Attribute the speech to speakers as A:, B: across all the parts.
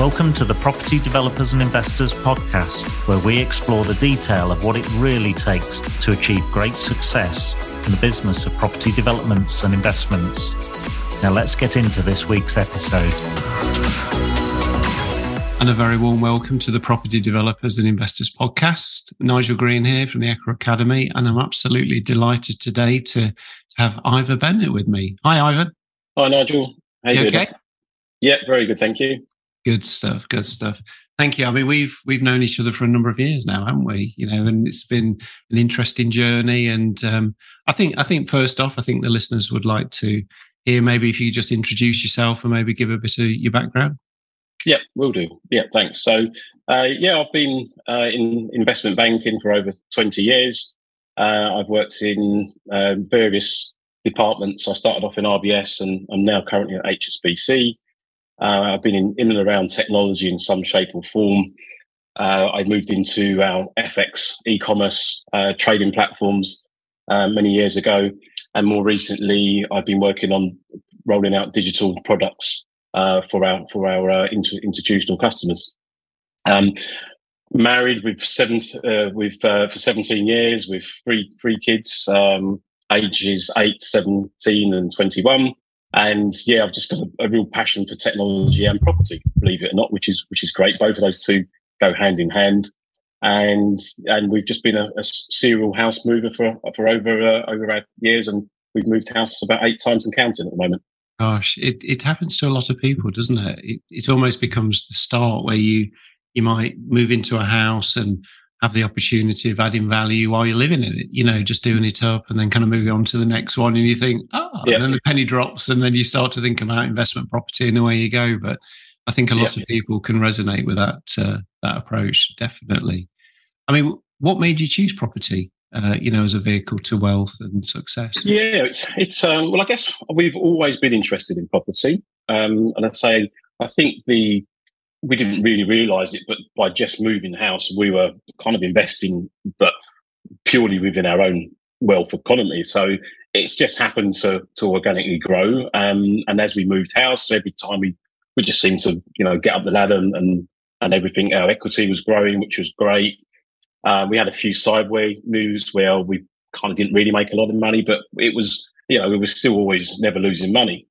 A: Welcome to the Property Developers and Investors podcast, where we explore the detail of what it really takes to achieve great success in the business of property developments and investments. Now, let's get into this week's episode.
B: And a very warm welcome to the Property Developers and Investors podcast. Nigel Green here from the Echo Academy, and I'm absolutely delighted today to have Ivor Bennett with me. Hi, Ivor.
C: Hi, Nigel.
B: How you, you okay?
C: Yeah, very good. Thank you.
B: Good stuff. Good stuff. Thank you. I mean, we've we've known each other for a number of years now, haven't we? You know, and it's been an interesting journey. And um, I think I think first off, I think the listeners would like to hear maybe if you just introduce yourself and maybe give a bit of your background.
C: Yeah, we'll do. Yeah, thanks. So, uh, yeah, I've been uh, in investment banking for over twenty years. Uh, I've worked in uh, various departments. I started off in RBS, and I'm now currently at HSBC. Uh, I've been in, in and around technology in some shape or form. Uh, I moved into our FX e-commerce uh, trading platforms uh, many years ago, and more recently, I've been working on rolling out digital products uh, for our for our uh, inter- institutional customers. Um, married with seven with for 17 years with three three kids, um, ages 8, 17, and 21 and yeah, I've just got a, a, real passion for technology and property, believe it or not, which is which is great. Both of those two go hand in hand, and and we've just been a, a serial house mover for for over uh, over our years, and we've moved houses about eight times and counting at the moment.
B: Gosh, it, it happens to a lot of people, doesn't it? it? It almost becomes the start where you you might move into a house and have the opportunity of adding value while you're living in it, you know, just doing it up and then kind of moving on to the next one. And you think, oh, yeah. and then the penny drops and then you start to think about investment property and away you go. But I think a lot yeah. of people can resonate with that, uh, that approach. Definitely. I mean, what made you choose property? Uh, you know, as a vehicle to wealth and success.
C: Yeah, it's it's um, well, I guess we've always been interested in property, um, and I say I think the we didn't really realize it, but by just moving house, we were kind of investing, but purely within our own wealth economy. So it's just happened to to organically grow. Um, and as we moved house, every time we we just seemed to you know get up the ladder and and, and everything. Our equity was growing, which was great. Uh, we had a few sideways moves where we kind of didn't really make a lot of money, but it was you know we were still always never losing money.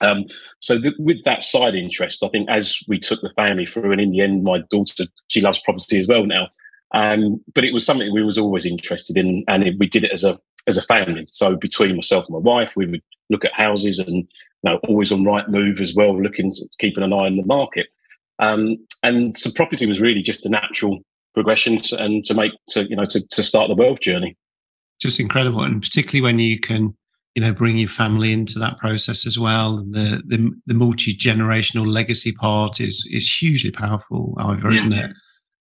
C: Um, so th- with that side interest, I think as we took the family through, and in the end, my daughter she loves property as well now. Um, but it was something we was always interested in, and it, we did it as a as a family. So between myself and my wife, we would look at houses, and you know, always on Rightmove as well, looking keeping an eye on the market. Um, and so property was really just a natural progression, to, and to make to you know to, to start the wealth journey.
B: Just incredible, and particularly when you can you know bring your family into that process as well. And the the, the multi-generational legacy part is is hugely powerful Ivor yeah. isn't it?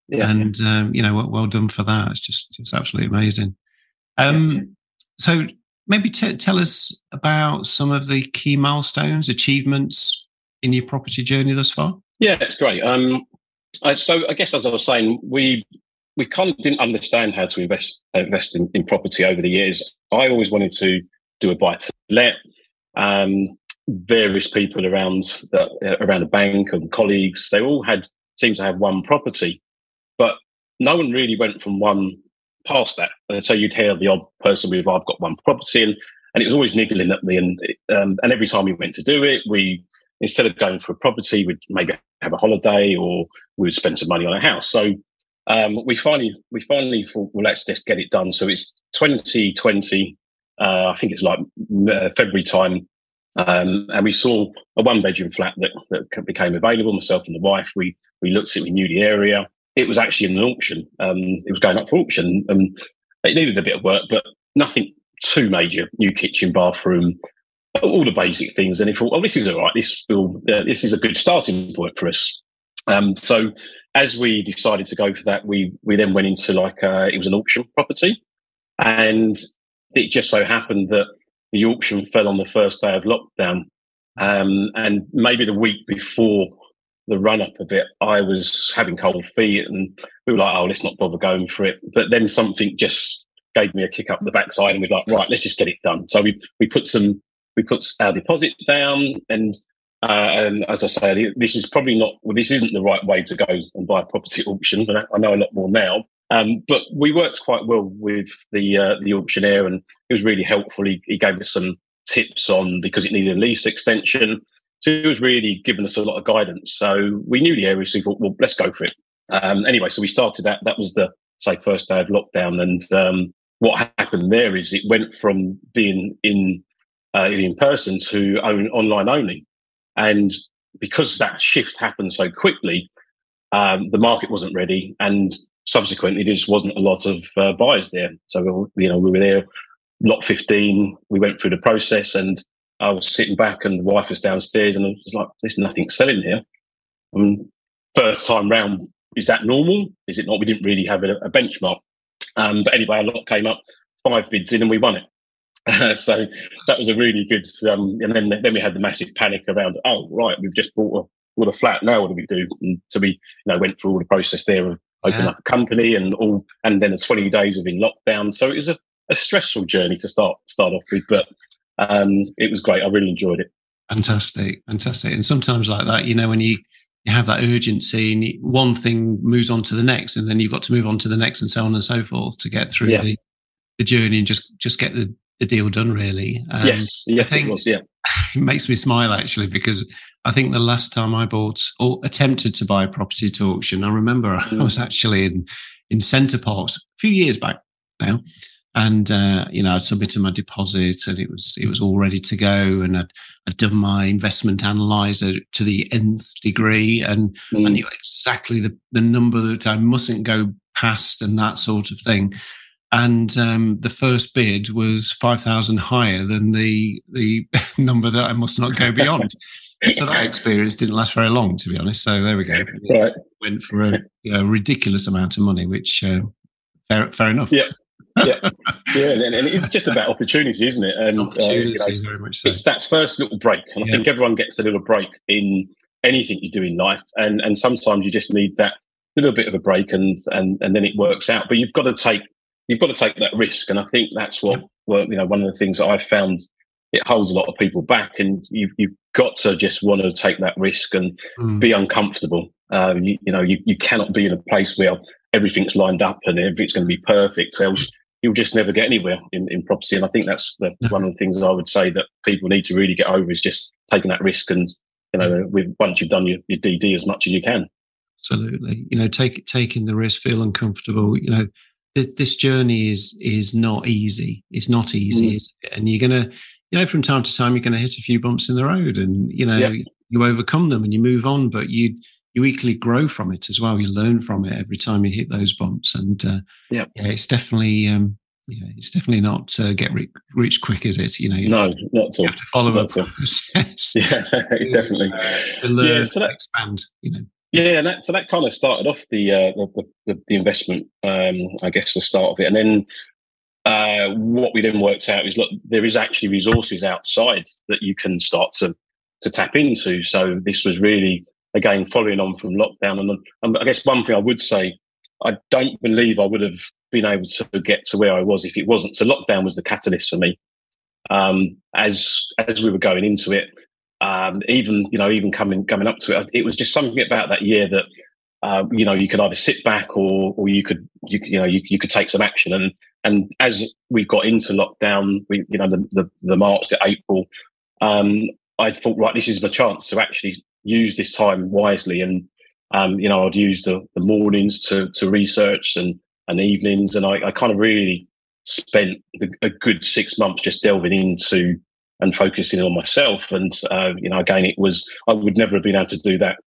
B: Yeah. and um, you know well, well, done for that. It's just it's absolutely amazing. Um, so maybe t- tell us about some of the key milestones achievements in your property journey thus far.
C: Yeah it's great. Um, I, so i guess as i was saying we we kind of didn't understand how to invest invest in, in property over the years. I always wanted to do a buy to let. Um, various people around the, around the bank and colleagues, they all had seemed to have one property, but no one really went from one past that. And so you'd hear the odd person with, "I've got one property," and and it was always niggling at me. And um, and every time we went to do it, we instead of going for a property, we'd maybe have a holiday or we would spend some money on a house. So um, we finally we finally thought, well, let's just get it done. So it's 2020 uh, I think it's like uh, February time. Um, and we saw a one bedroom flat that, that became available. Myself and the wife, we we looked at it, we knew the area. It was actually in an auction. Um, it was going up for auction, and it needed a bit of work, but nothing too major. New kitchen, bathroom, all the basic things. And he thought, "Oh, this is all right. This will, uh, this is a good starting point for us." Um, so, as we decided to go for that, we we then went into like uh, it was an auction property, and it just so happened that the auction fell on the first day of lockdown. Um, and maybe the week before the run up of it, I was having cold feet and we were like, oh, let's not bother going for it. But then something just gave me a kick up the backside and we are like, right, let's just get it done. So we, we put some, we put our deposit down and Uh, and as I say, this is probably not, well, this isn't the right way to go and buy a property auction. I know a lot more now. Um, but we worked quite well with the uh, the auctioneer, and he was really helpful. He, he gave us some tips on because it needed a lease extension. So he was really giving us a lot of guidance. So we knew the area, so we thought, well, let's go for it. Um, anyway, so we started that. That was the say first day of lockdown, and um, what happened there is it went from being in uh, in person to own online only, and because that shift happened so quickly, um, the market wasn't ready, and subsequently there just wasn't a lot of uh, buyers there. So you know we were there, lot fifteen. We went through the process, and I was sitting back, and the wife was downstairs, and I was like, "There's nothing selling here." And first time round, is that normal? Is it not? We didn't really have a, a benchmark. Um, but anyway, a lot came up, five bids in, and we won it. so that was a really good. Um, and then then we had the massive panic around. Oh right, we've just bought a, bought a flat. Now what do we do? And so we you know went through all the process there of opening yeah. up a company and all, and then the twenty days of in lockdown. So it was a, a stressful journey to start start off with, but um, it was great. I really enjoyed it.
B: Fantastic, fantastic. And sometimes like that, you know, when you you have that urgency and one thing moves on to the next and then you've got to move on to the next and so on and so forth to get through yeah. the, the journey and just just get the, the deal done really
C: um, yes yes I think it was yeah
B: it makes me smile actually because i think the last time i bought or attempted to buy a property to auction i remember mm. i was actually in in center parcs a few years back now and uh, you know I submitted my deposit and it was it was all ready to go and I'd, I'd done my investment analyzer to the nth degree and mm. I knew exactly the, the number that I mustn't go past and that sort of thing and um, the first bid was 5000 higher than the the number that I must not go beyond so that experience didn't last very long to be honest so there we go right. went for a, a, ridiculous amount of money which uh, fair, fair enough
C: yeah yeah, yeah, and, and, it's just about opportunity, isn't it? And
B: uh, you know, very much so.
C: it's that first little break, and I think everyone gets a little break in anything you do in life, and and sometimes you just need that little bit of a break, and and and then it works out. But you've got to take you've got to take that risk, and I think that's what well, you know one of the things that I've found it holds a lot of people back, and you've you've got to just want to take that risk and mm. be uncomfortable. Uh, you, you know, you, you cannot be in a place where everything's lined up and everything's going to be perfect. Else you'll just never get anywhere in, in property. And I think that's the, one of the things I would say that people need to really get over is just taking that risk and you know with once you've done your, your DD as much as you can.
B: Absolutely, you know, take taking the risk, feel uncomfortable. You know, th- this journey is is not easy. It's not easy, mm. and you're gonna, you know, from time to time you're gonna hit a few bumps in the road, and you know, yeah. you overcome them and you move on. But you you equally grow from it as well. You learn from it every time you hit those bumps, and uh, yeah, yeah, it's definitely um, yeah, it's definitely not uh, get re- rich quick, is it? You know, you
C: no, to, not at all.
B: You have to follow not
C: up. yes. Yeah, definitely.
B: Uh, to learn, yeah, so that, expand. You know.
C: Yeah, and that, so that kind of started off the uh, the, the, the, investment. Um, I guess the start of it, and then uh, what we then worked out is look, there is actually resources outside that you can start to to tap into. So this was really again, following on from lockdown. And, and I guess one thing I would say, I don't believe I would have been able to get to where I was if it wasn't. So lockdown was the catalyst for me. Um, as as we were going into it, um, even you know, even coming coming up to it, it was just something about that year that uh, you know you could either sit back or or you could you, you know you, you could take some action. And and as we got into lockdown, we you know the the, the March to April, um, I thought right, this is my chance to actually use this time wisely. And um, you know, I'd use the, the mornings to to research and and evenings, and I, I kind of really spent a good six months just delving into and focusing on myself. And uh, you know, again, it was I would never have been able to do that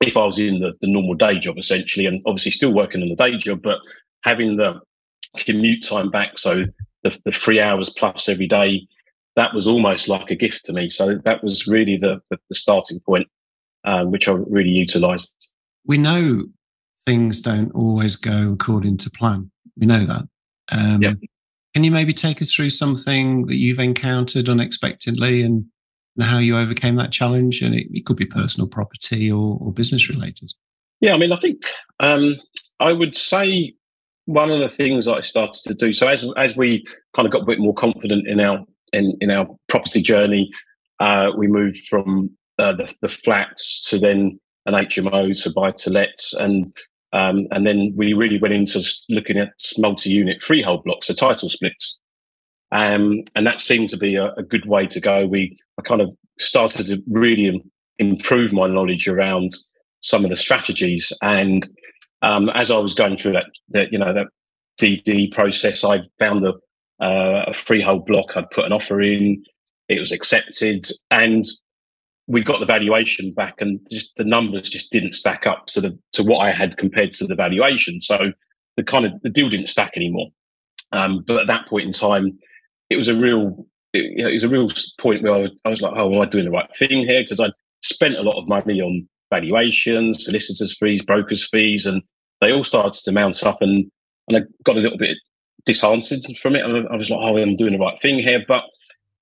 C: if I was in the, the normal day job, essentially, and obviously still working in the day job, but having the commute time back, so the, the three hours plus every day, that was almost like a gift to me. So that was really the, the, the starting point um, which I really utilised.
B: We know things don't always go according to plan. We know that. Um,
C: yep.
B: Can you maybe take us through something that you've encountered unexpectedly and, and how you overcame that challenge? And it, it could be personal property or, or, business related.
C: Yeah, I mean, I think um, I would say one of the things I started to do. So as as we kind of got a bit more confident in our in, in our property journey, uh, we moved from uh, the, the flats to then an HMO to buy to let, and um, and then we really went into looking at multi-unit freehold blocks, so title splits, um, and that seemed to be a, a, good way to go. We I kind of started to really improve my knowledge around some of the strategies, and um, as I was going through that, that you know that DD process, I found a, uh, a freehold block. I'd put an offer in, it was accepted, and we got the valuation back, and just the numbers just didn't stack up to the to what I had compared to the valuation. So the kind of the deal didn't stack anymore. Um, but at that point in time, it was a real it, you know, it was a real point where I was, I was like, oh, am I doing the right thing here? Because I spent a lot of money on valuations, solicitors' fees, brokers' fees, and they all started to mount up, and and I got a little bit disheartened from it. And I was like, oh, I'm doing the right thing here, but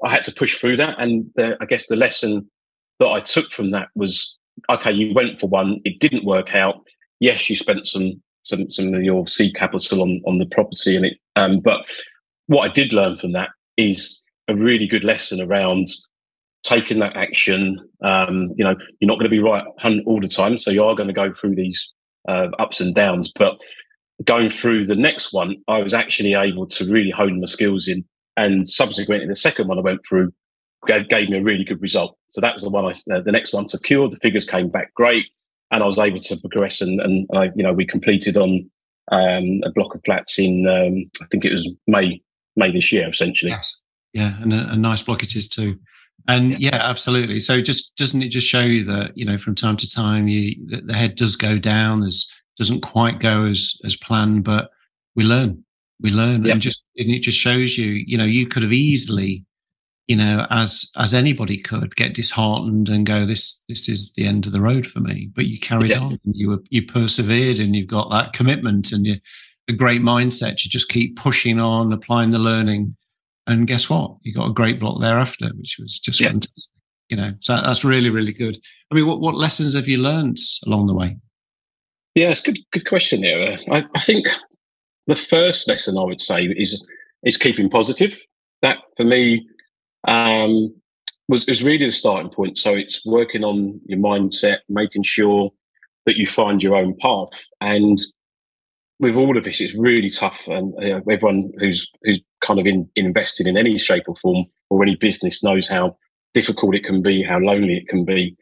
C: I had to push through that. And the, I guess the lesson that I took from that was, okay, you went for one, it didn't work out. Yes, you spent some some some of your seed capital on on the property, and it. Um, but what I did learn from that is a really good lesson around taking that action. Um, you know, you're not going to be right all the time, so you are going to go through these uh, ups and downs. But going through the next one, I was actually able to really hone my skills in. And subsequently, the second one I went through gave me a really good result. So that was the one I, uh, the next one secured. The figures came back great, and I was able to progress. And, and I, you know, we completed on um, a block of flats in um, I think it was May May this year, essentially.
B: Yes. Yeah, and a, a nice block it is too. And yeah. yeah. absolutely. So just doesn't it just show you that you know from time to time you the, the head does go down, there's doesn't quite go as as planned, but we learn, we learn, and just and it just shows you, you know, you could have easily, you know, as as anybody could get disheartened and go, this this is the end of the road for me, but you carried yep. on, and you were you persevered, and you've got that commitment and you a great mindset. to just keep pushing on, applying the learning, and guess what? You got a great block thereafter, which was just yep. fantastic. You know, so that's really really good. I mean, what what lessons have you learned along the way?
C: Yeah, it's a good good question there. I, I think the first lesson I would say is is keeping positive. That for me um, was is really the starting point. So it's working on your mindset, making sure that you find your own path. And with all of this, it's really tough. And you know, everyone who's who's kind of in, invested in any shape or form or any business knows how difficult it can be, how lonely it can be.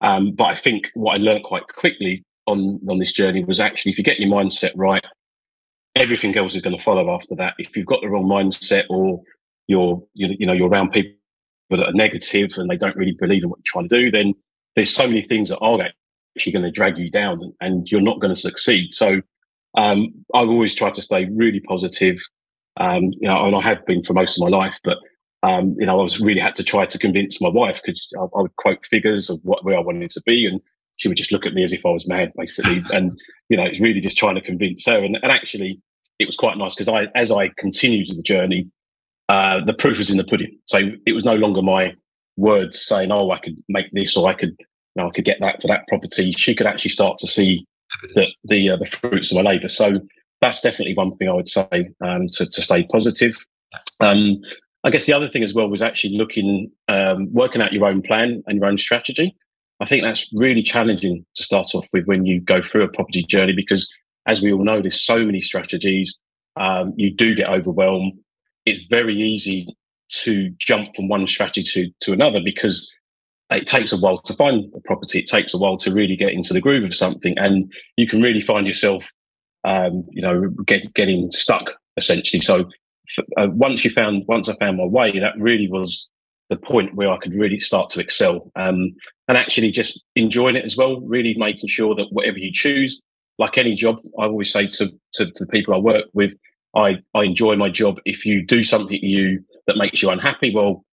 C: Um, but I think what I learned quite quickly on on this journey was actually if you get your mindset right, everything else is going to follow after that. If you've got the wrong mindset or you're you, you know you're around people that are negative and they don't really believe in what you're trying to do, then there's so many things that are actually going to drag you down and, and you're not going to succeed. So um, I've always tried to stay really positive. Um, you know, and I have been for most of my life, but um, you know, I was really had to try to convince my wife because I, I, would quote figures of what where I wanted to be, and she would just look at me as if I was mad, basically. and you know, it's really just trying to convince her. And, and actually, it was quite nice because I, as I continued the journey, uh, the proof was in the pudding. So it was no longer my words saying, "Oh, I could make this," or "I could, you know, I could get that for that property." She could actually start to see the the, uh, the fruits of my labour. So that's definitely one thing I would say um, to to stay positive. Um, I guess the other thing as well was actually looking, um, working out your own plan and your own strategy. I think that's really challenging to start off with when you go through a property journey because, as we all know, there's so many strategies. Um, you do get overwhelmed. It's very easy to jump from one strategy to, to another because it takes a while to find a property. It takes a while to really get into the groove of something, and you can really find yourself, um, you know, get, getting stuck essentially. So uh, once you found, once I found my way, that really was the point where I could really start to excel um, and actually just enjoying it as well. Really making sure that whatever you choose, like any job, I always say to, to, to the people I work with, I, I enjoy my job. If you do something you that makes you unhappy, well,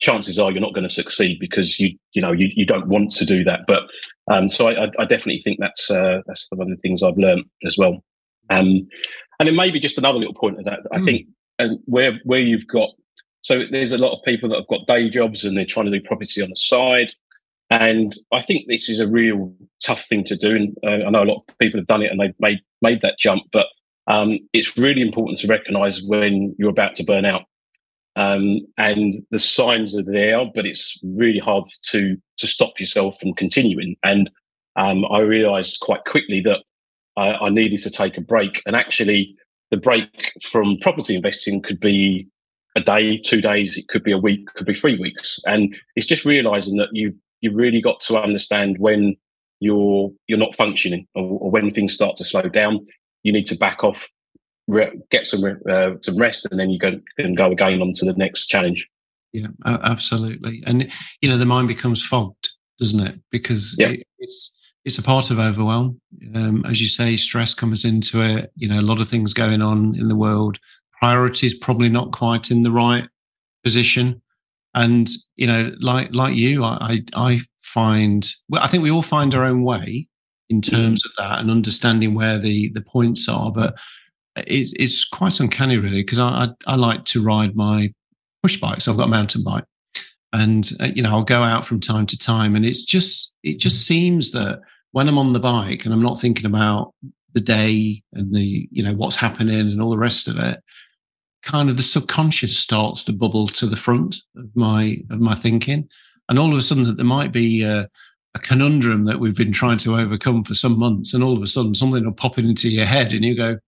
C: chances are you're not going to succeed because you you know you, you don't want to do that. But um, so I, I definitely think that's uh, that's one of the things I've learned as well. Um, and then maybe just another little point of that. I mm. think and where where you've got so there's a lot of people that have got day jobs and they're trying to do property on the side. And I think this is a real tough thing to do. And uh, I know a lot of people have done it and they've made, made that jump. But um, it's really important to recognize when you're about to burn out. Um, and the signs are there, but it's really hard to to stop yourself from continuing. And um, I realised quite quickly that I, I, needed to take a break. And actually, the break from property investing could be a day, two days, it could be a week, could be three weeks. And it's just realising that you you really got to understand when you're you're not functioning or, or when things start to slow down. You need to back off re- get some uh, some rest, and then you go and go again on to the next challenge.
B: Yeah, absolutely. And you know, the mind becomes fogged, doesn't it? Because yeah. it, it's it's a part of overwhelm. Um, as you say, stress comes into it. You know, a lot of things going on in the world. Priorities probably not quite in the right position. And you know, like like you, I I find well, I think we all find our own way in mm. terms of that and understanding where the the points are. But it's, it's quite uncanny, really, because I, I, I like to ride my push bike. So I've got a mountain bike, and uh, you know I'll go out from time to time, and it's just it just seems that when I'm on the bike and I'm not thinking about the day and the you know what's happening and all the rest of it, kind of the subconscious starts to bubble to the front of my of my thinking, and all of a sudden that there might be a, a conundrum that we've been trying to overcome for some months, and all of a sudden something will pop into your head, and you go,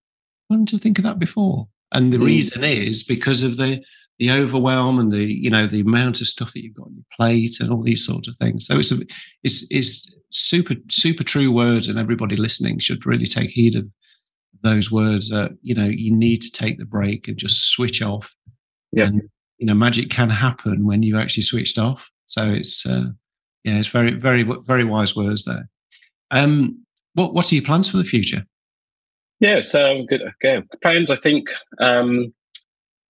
B: why didn't you think of that before? And the mm. reason is because of the the overwhelm and the you know the amount of stuff that you've got on your plate and all these sorts of things. So it's a it's it's super super true words, and everybody listening should really take heed of those words. That you know you need to take the break and just switch off.
C: Yeah,
B: and, you know magic can happen when you actually switched off. So it's uh, yeah, it's very very very wise words there. Um, what what are your plans for the future?
C: Yeah, so good. Okay. Plans, I think, um,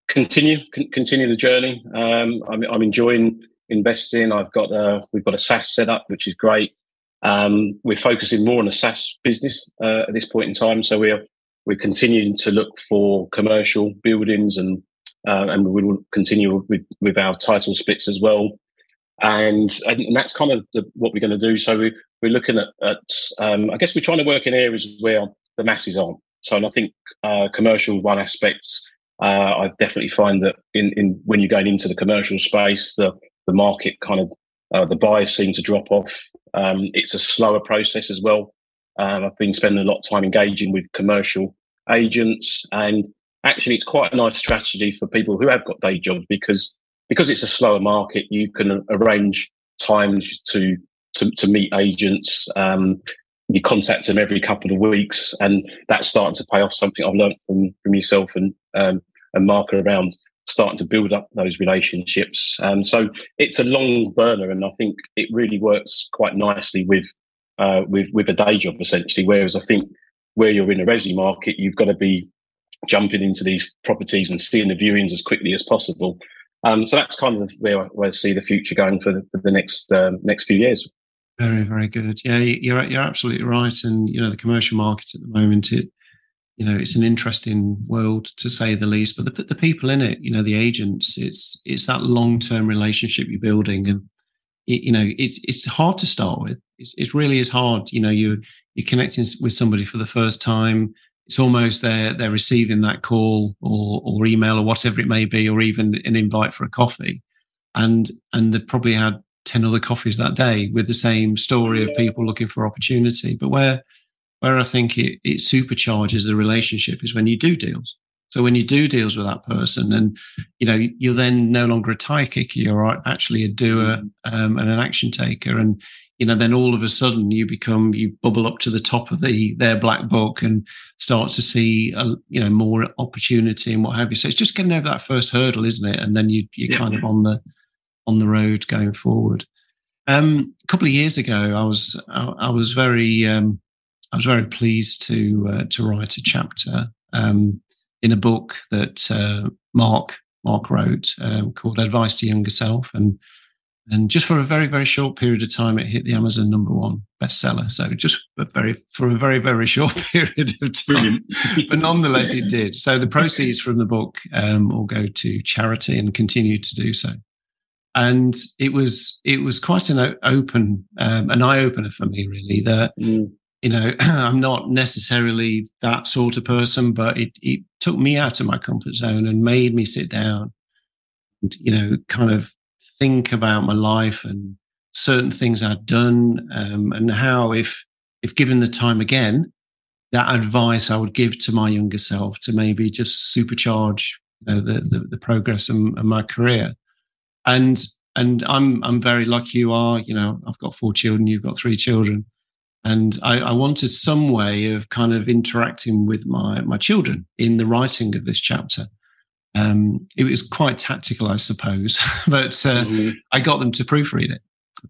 C: continue con- continue the journey. Um, I'm, I'm, enjoying investing. I've got a, we've got a SSAS set up, which is great. Um, we're focusing more on a SSAS business uh, at this point in time, so we're we're continuing to look for commercial buildings and uh, and we will continue with with our title splits as well. And, and that's kind of the, what we're going to do. So we, we're looking at, at um, I guess we're trying to work in areas where the masses aren't. So, and I think uh, commercial one aspects. Uh, I definitely find that in, in when you're going into the commercial space, the the market kind of uh, the buyers seem to drop off. Um, it's a slower process as well. Um, I've been spending a lot of time engaging with commercial agents, and actually, it's quite a nice strategy for people who have got day jobs because because it's a slower market. You can arrange times to to, to meet agents. Um, you contact them every couple of weeks, and that's starting to pay off. Something I've learned from from yourself and um, and Mark around starting to build up those relationships. Um, so it's a long burner, and I think it really works quite nicely with uh, with with a day job essentially. Whereas I think where you're in a resi market, you've got to be jumping into these properties and seeing the viewings as quickly as possible. Um, so that's kind of where, where I see the future going for the, for the next um, next few years.
B: Very, very good. Yeah, you're you're absolutely right. And you know, the commercial market at the moment, it you know, it's an interesting world to say the least. But the the people in it, you know, the agents, it's it's that long term relationship you're building, and it, you know, it's it's hard to start with. It's, it really is hard. You know, you you're connecting with somebody for the first time. It's almost they're they're receiving that call or or email or whatever it may be, or even an invite for a coffee, and and they've probably had 10 other coffees that day with the same story of people looking for opportunity. But where where I think it, it supercharges the relationship is when you do deals. So when you do deals with that person, and you know you're then no longer a tire kicker, you're actually a doer um, and an action taker, and you know then all of a sudden you become you bubble up to the top of the their black book and start to see a, you know more opportunity and what have you. So it's just getting over that first hurdle, isn't it? And then you you're yeah. kind of on the on the road going forward. Um, a couple of years ago, I was I, I was very um, I was very pleased to uh, to write a chapter um, in a book that uh, Mark Mark wrote um, called "Advice to Younger Self," and and just for a very very short period of time, it hit the Amazon number one bestseller. So just a very for a very very short period of time, but nonetheless, it did. So the proceeds from the book um, will go to charity and continue to do so and it was it was quite an open um, an eye opener for me really that mm. you know I'm not necessarily that sort of person but it it took me out of my comfort zone and made me sit down and you know, kind of think about my life and certain things I'd done, um, and how if if given the time again, that advice I would give to my younger self to maybe just supercharge you know the the, the progress and, my career. And and I'm I'm very lucky you are. You know, I've got four children. You've got three children, and I, I wanted some way of kind of interacting with my my children in the writing of this chapter. Um, it was quite tactical, I suppose, but uh, mm-hmm. I got them to proofread it.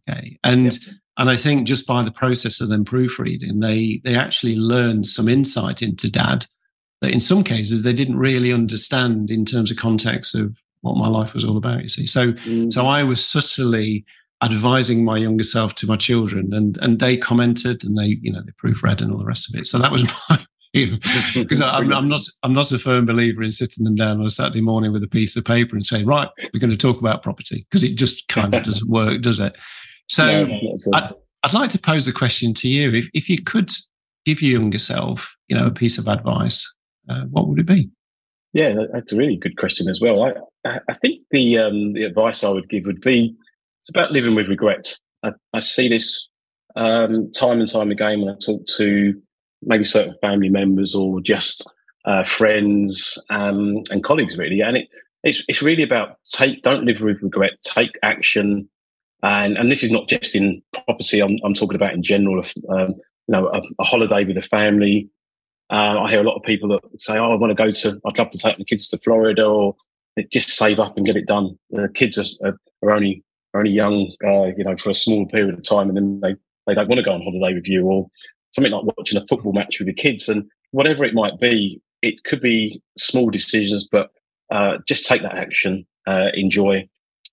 B: Okay, and yep. and I think just by the process of them proofreading, they they actually learned some insight into Dad that in some cases they didn't really understand in terms of context of what my life was all about. You see, so mm-hmm. so I was subtly advising my younger self to my children, and and they commented and they you know they proofread and all the rest of it. So that was my view. because I'm, I'm, not I'm not a firm believer in sitting them down on a Saturday morning with a piece of paper and saying right we're going to talk about property because it just kind of doesn't work, does it? So no, I'd, I'd like to pose a question to you: if if you could give your younger self, you know, a piece of advice, uh, what would it be?
C: Yeah, that's a really good question as well. I I think the um, the advice I would give would be it's about living with regret. I, I see this um, time and time again when I talk to maybe certain family members or just uh, friends um, and colleagues, really. And it, it's it's really about take don't live with regret, take action, and and this is not just in property. I'm I'm talking about in general. Um, you know, a, a, holiday with a family. Uh, I hear a lot of people that say, "Oh, I want to go to. I'd love to take my kids to Florida," or just save up and get it done. The kids are, are only are only young, uh, you know, for a small period of time, and then they they don't want to go on holiday with you, or something like watching a football match with your kids and whatever it might be. It could be small decisions, but uh, just take that action, uh, enjoy,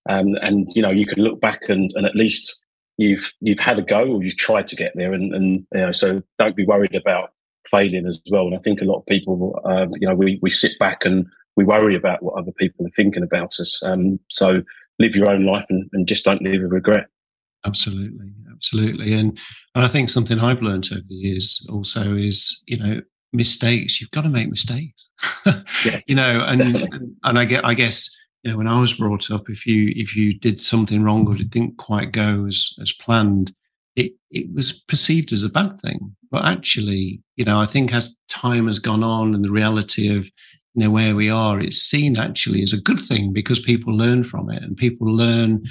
C: um, and you know you can look back and, and at least you've you've had a go or you've tried to get there, and, and you know so don't be worried about failing as well. And I think a lot of people, uh, you know, we we sit back and we worry about what other people are thinking about us. Um, so live your own life and, and just don't live with regret.
B: Absolutely, absolutely, and and I think something I've learned over the years also is you know mistakes. You've got to make mistakes, yeah, you know, and definitely. and I get I guess you know when I was brought up, if you if you did something wrong or it didn't quite go as as planned, it it was perceived as a bad thing. But actually, you know, I think as time has gone on and the reality of you know where we are, it's seen actually as a good thing because people learn from it and people learn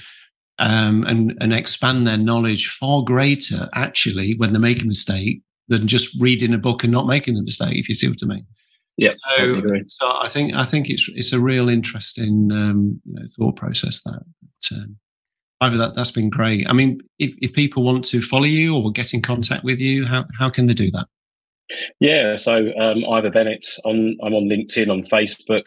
B: um, and, and expand their knowledge far greater actually when they make a mistake than just reading a book and not making the mistake. If you see what I mean.
C: Yeah.
B: So, so I think I think it's it's a real interesting um, you know, thought process that. But, um, either that that's been great. I mean, if, if people want to follow you or get in contact with you, how how can they do that?
C: Yeah, so um, Ivor Bennett on I'm on LinkedIn, on Facebook,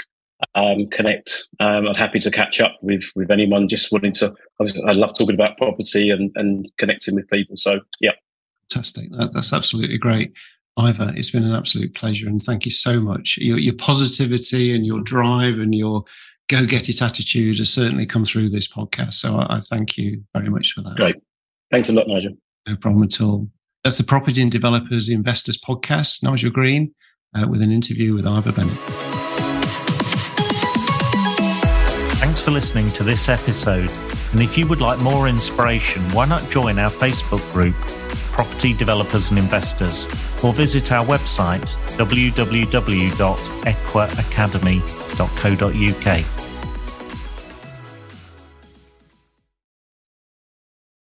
C: um, connect. Um, I'm happy to catch up with with anyone just wanting to. I love talking about property and and connecting with people. So yeah,
B: fantastic. That's, that's absolutely great. Ivor, it's been an absolute pleasure, and thank you so much. Your, your positivity and your drive and your go get it attitude has certainly come through this podcast. So I, I thank you very much for that.
C: Great. Thanks a lot, Nigel.
B: No problem at all. That's the Property and Developers Investors podcast. Nigel Green uh, with an interview with Ivor Bennett.
A: Thanks for listening to this episode. And if you would like more inspiration, why not join our Facebook group, Property Developers and Investors, or visit our website, www.equiacademy.co.uk.